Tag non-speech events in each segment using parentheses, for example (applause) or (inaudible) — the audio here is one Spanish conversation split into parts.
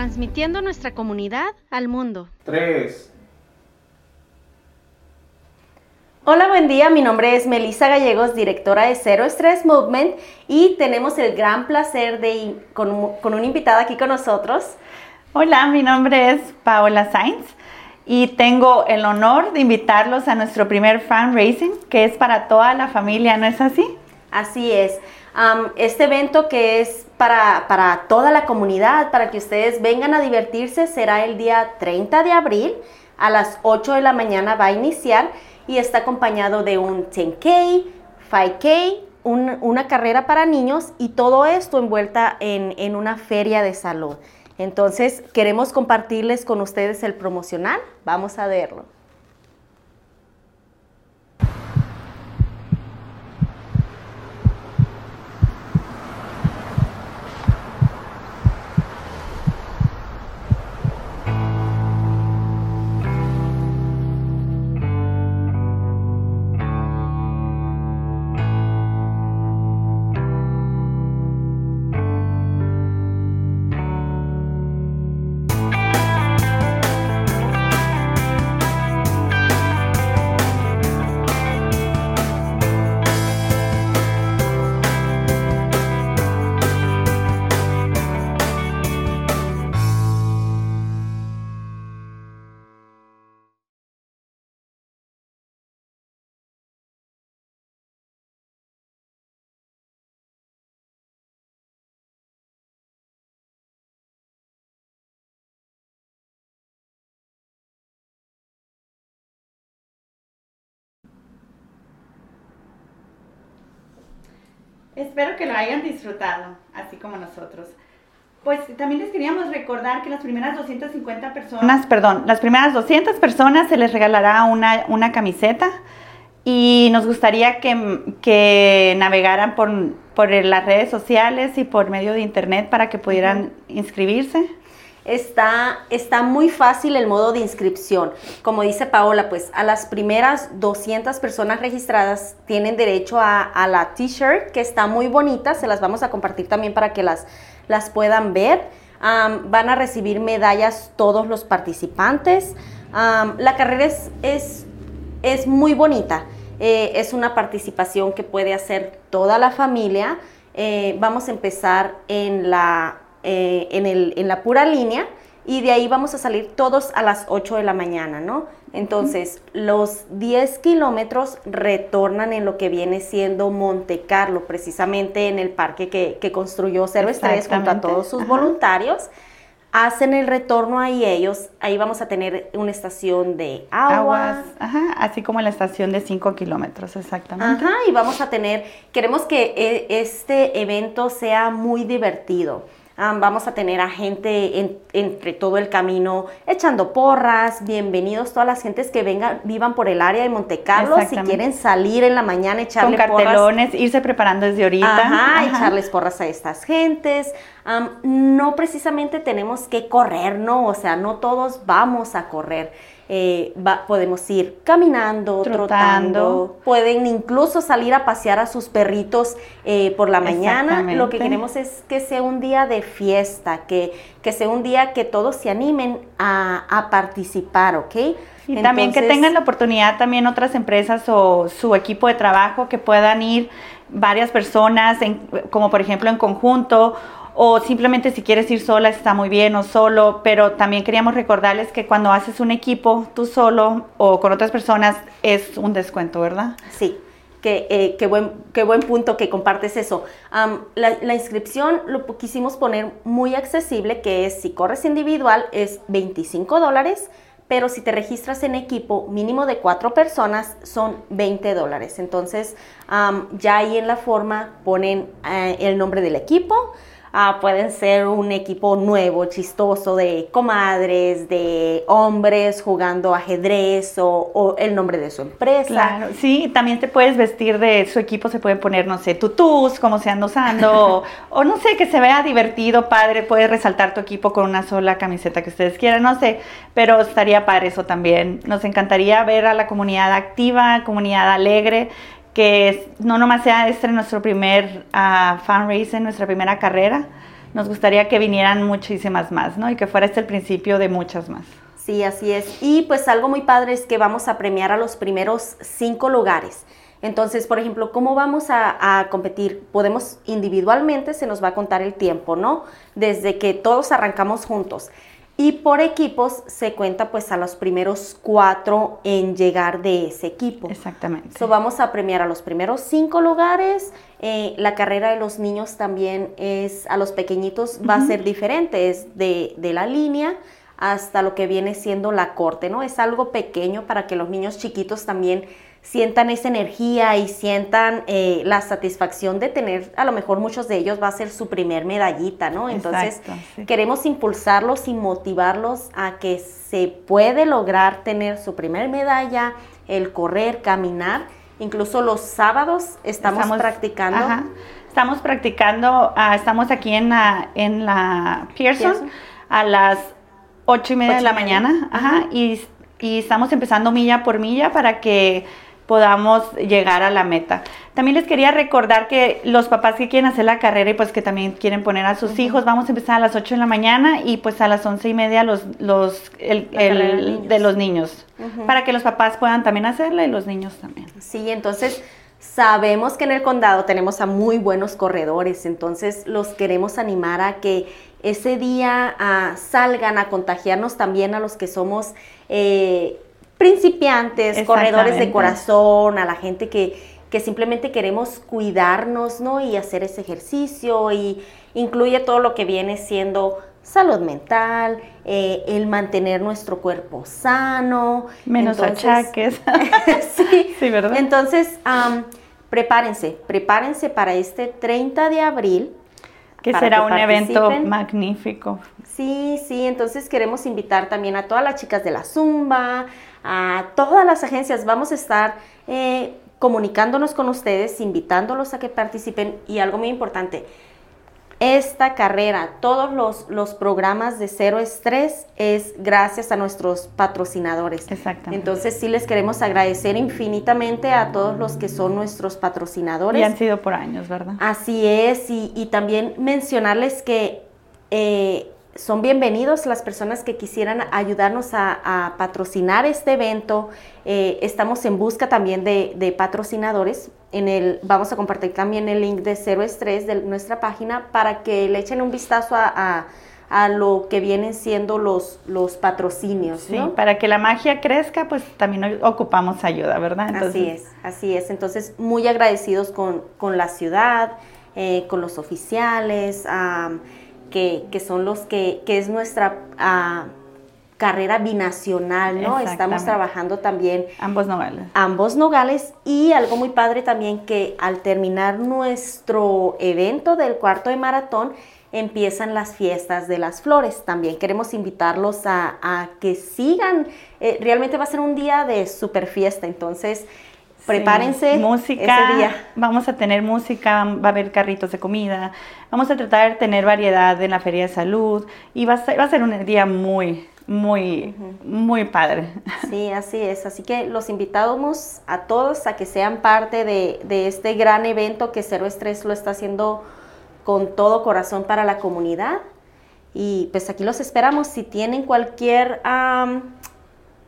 transmitiendo nuestra comunidad al mundo. 3. Hola, buen día. Mi nombre es Melissa Gallegos, directora de Zero Stress Movement y tenemos el gran placer de con, con una invitada aquí con nosotros. Hola, mi nombre es Paola Sainz y tengo el honor de invitarlos a nuestro primer fundraising que es para toda la familia, ¿no es así? Así es. este evento que es para, toda la comunidad, para que ustedes vengan a divertirse, será el día 30 de abril a las 8 de la mañana va a iniciar y está acompañado de un 10K, 5K, una carrera para niños y todo esto envuelta en, en una feria de salud. Entonces, queremos compartirles con ustedes el promocional. Vamos a verlo. Espero que lo hayan disfrutado, así como nosotros. Pues también les queríamos recordar que las primeras 250 personas, perdón, las primeras 200 personas se les regalará una, una camiseta y nos gustaría que, que navegaran por, por, las redes sociales y por medio de internet para que pudieran inscribirse. Está, está muy fácil el modo de inscripción. Como dice Paola, pues a las primeras 200 personas registradas tienen derecho a, la t-shirt, que está muy bonita. Se las vamos a compartir también para que las, las puedan ver. van a recibir medallas todos los participantes. la carrera es, es, muy bonita. Eh, es una participación que puede hacer toda la familia. Eh, vamos a empezar en la eh, en, el, en la pura línea y de ahí vamos a salir todos a las 8 de la mañana, ¿no? Entonces, los 10 kilómetros retornan en lo que viene siendo Monte Carlo, precisamente en el parque que, que construyó Cero Estrés junto a todos sus voluntarios. Hacen el retorno ahí ellos, ahí vamos a tener una estación de agua. Aguas, así como la estación de 5 kilómetros, exactamente. Ajá, y vamos a tener, queremos que eh, este evento sea muy divertido vamos a tener a gente entre todo el camino echando porras, bienvenidos todas las gentes que vengan, vivan por el área de Monte Carlo, si quieren salir en la mañana, echarle Con cartelones, irse preparando desde ahorita. Ajá, echarles porras a estas gentes. no precisamente tenemos que correr, ¿no? O sea, no todos vamos a correr. Eh, podemos ir caminando, trotando. pueden incluso salir a pasear a sus perritos eh, por la mañana. Lo que queremos es que sea un día de fiesta, que, que sea un día que todos se animen a, participar, ¿ok? Y también que tengan la oportunidad también otras empresas o su equipo de trabajo que puedan ir varias personas, como por ejemplo en conjunto o simplemente si quieres ir sola está muy bien o solo, pero también queríamos recordarles que cuando haces un equipo tú solo o con otras personas es un descuento, ¿verdad? Sí. Qué, eh, qué, buen, qué buen punto que compartes eso. la, la, inscripción lo quisimos poner muy accesible, que es si corres individual es 25 dólares, pero si te registras en equipo mínimo de cuatro personas son 20 dólares. Entonces ya ahí en la forma ponen eh, el nombre del equipo, Ah, pueden ser un equipo nuevo, chistoso, de comadres, de hombres jugando ajedrez o, el nombre de su empresa. Claro, sí, también te puedes vestir de su equipo, se pueden poner, no sé, tutús, como se andan usando, (laughs) o, no sé, que se vea divertido, padre, puedes resaltar tu equipo con una sola camiseta que ustedes quieran, no sé, pero estaría para eso también. Nos encantaría ver a la comunidad activa, comunidad alegre que no nomás sea este nuestro primer uh, fundraising, nuestra primera carrera, nos gustaría que vinieran muchísimas más, ¿no? Y que fuera este el principio de muchas más. Sí, así es. Y pues algo muy padre es que vamos a premiar a los primeros cinco lugares. Entonces, por ejemplo, ¿cómo vamos a, competir? Podemos individualmente, se nos va a contar el tiempo, ¿no? Desde que todos arrancamos juntos. Y por equipos se cuenta pues a los primeros cuatro en llegar de ese equipo. Exactamente. So, vamos a premiar a los primeros cinco lugares. Eh, la carrera de los niños también es, a los pequeñitos va a ser diferente, es de, de la línea hasta lo que viene siendo la corte, ¿no? Es algo pequeño para que los niños chiquitos también sientan esa energía y sientan eh, la satisfacción de tener, a lo mejor muchos de ellos va a ser su primer medallita, ¿no? Entonces queremos impulsarlos y motivarlos a que se puede lograr tener su primer medalla, el correr, caminar. Incluso los sábados estamos, practicando. Estamos practicando, ah, estamos aquí en la, en la Pearson, a las ocho y media de la mañana, ajá, y, y estamos empezando milla por milla para que podamos llegar a la meta. También les quería recordar que los papás que quieren hacer la carrera y pues que también quieren poner a sus hijos, vamos a empezar a las 8 de la mañana y pues a las once y media los, los, el, de los niños, para que los papás puedan también hacerla y los niños también. Sí, entonces sabemos que en el condado tenemos a muy buenos corredores, entonces los queremos animar a que ese día ah, salgan a contagiarnos también a los que somos... Eh, principiantes, corredores de corazón, a la gente que, que simplemente queremos cuidarnos, ¿no? Y hacer ese ejercicio y incluye todo lo que viene siendo salud mental, eh, el mantener nuestro cuerpo sano. Menos achaques. (laughs) (laughs) sí, sí, ¿verdad? Entonces, prepárense, prepárense para este 30 de abril. Que será un evento magnífico. Sí, sí, entonces queremos invitar también a todas las chicas de la Zumba, a todas las agencias. Vamos a estar eh, comunicándonos con ustedes, invitándolos a que participen y algo muy importante. Esta carrera, todos los, los programas de cero estrés es gracias a nuestros patrocinadores. Exactamente. Entonces sí les queremos agradecer infinitamente a todos los que son nuestros patrocinadores. Y han sido por años, ¿verdad? Así es, y, también mencionarles que eh, son bienvenidos las personas que quisieran ayudarnos a, patrocinar este evento. Eh, estamos en busca también de, patrocinadores. En el, vamos a compartir también el link de Cero Estrés de nuestra página para que le echen un vistazo a, lo que vienen siendo los, los patrocinios. Sí, para que la magia crezca, pues también ocupamos ayuda, ¿verdad? así es, así es. Entonces, muy agradecidos con, la ciudad, eh, con los oficiales que, son los que, que es nuestra ah, carrera binacional, ¿no? Estamos trabajando también. Ambos nogales. Ambos nogales y algo muy padre también que al terminar nuestro evento del cuarto de maratón, empiezan las fiestas de las flores. También queremos invitarlos a, que sigan. Eh, realmente va a ser un día de super fiesta, entonces prepárense. música, día. vamos a tener música, va a haber carritos de comida, vamos a tratar de tener variedad en la feria de salud y va a ser, va a ser un día muy, muy, muy padre. Sí, así es. Así que los invitamos a todos a que sean parte de, este gran evento que Cero Estrés lo está haciendo con todo corazón para la comunidad. Y pues aquí los esperamos. Si tienen cualquier...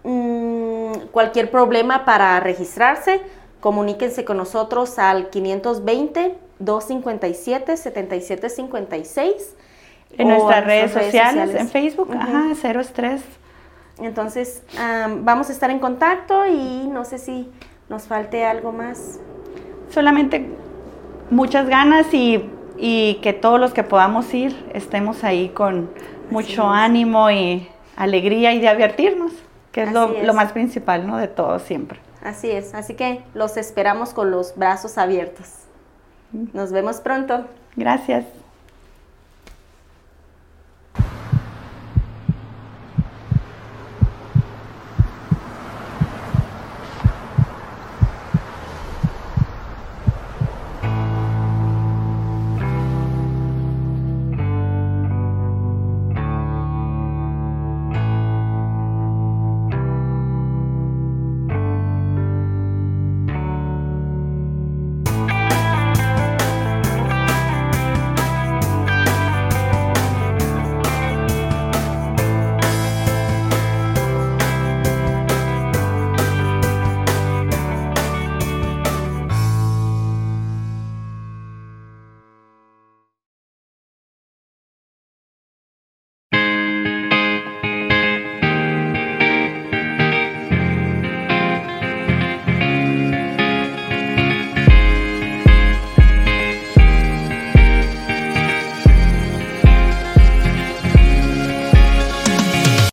Mm, cualquier problema para registrarse, comuníquense con nosotros al 520-257-7756. En nuestras redes, sociales, en Facebook, ajá, cero estrés. Entonces, vamos a estar en contacto y no sé si nos falte algo más. Solamente muchas ganas y, y que todos los que podamos ir estemos ahí con mucho ánimo y alegría y de divertirnos que es lo, más principal, ¿no? De todo siempre. Así es, así que los esperamos con los brazos abiertos. Nos vemos pronto. Gracias.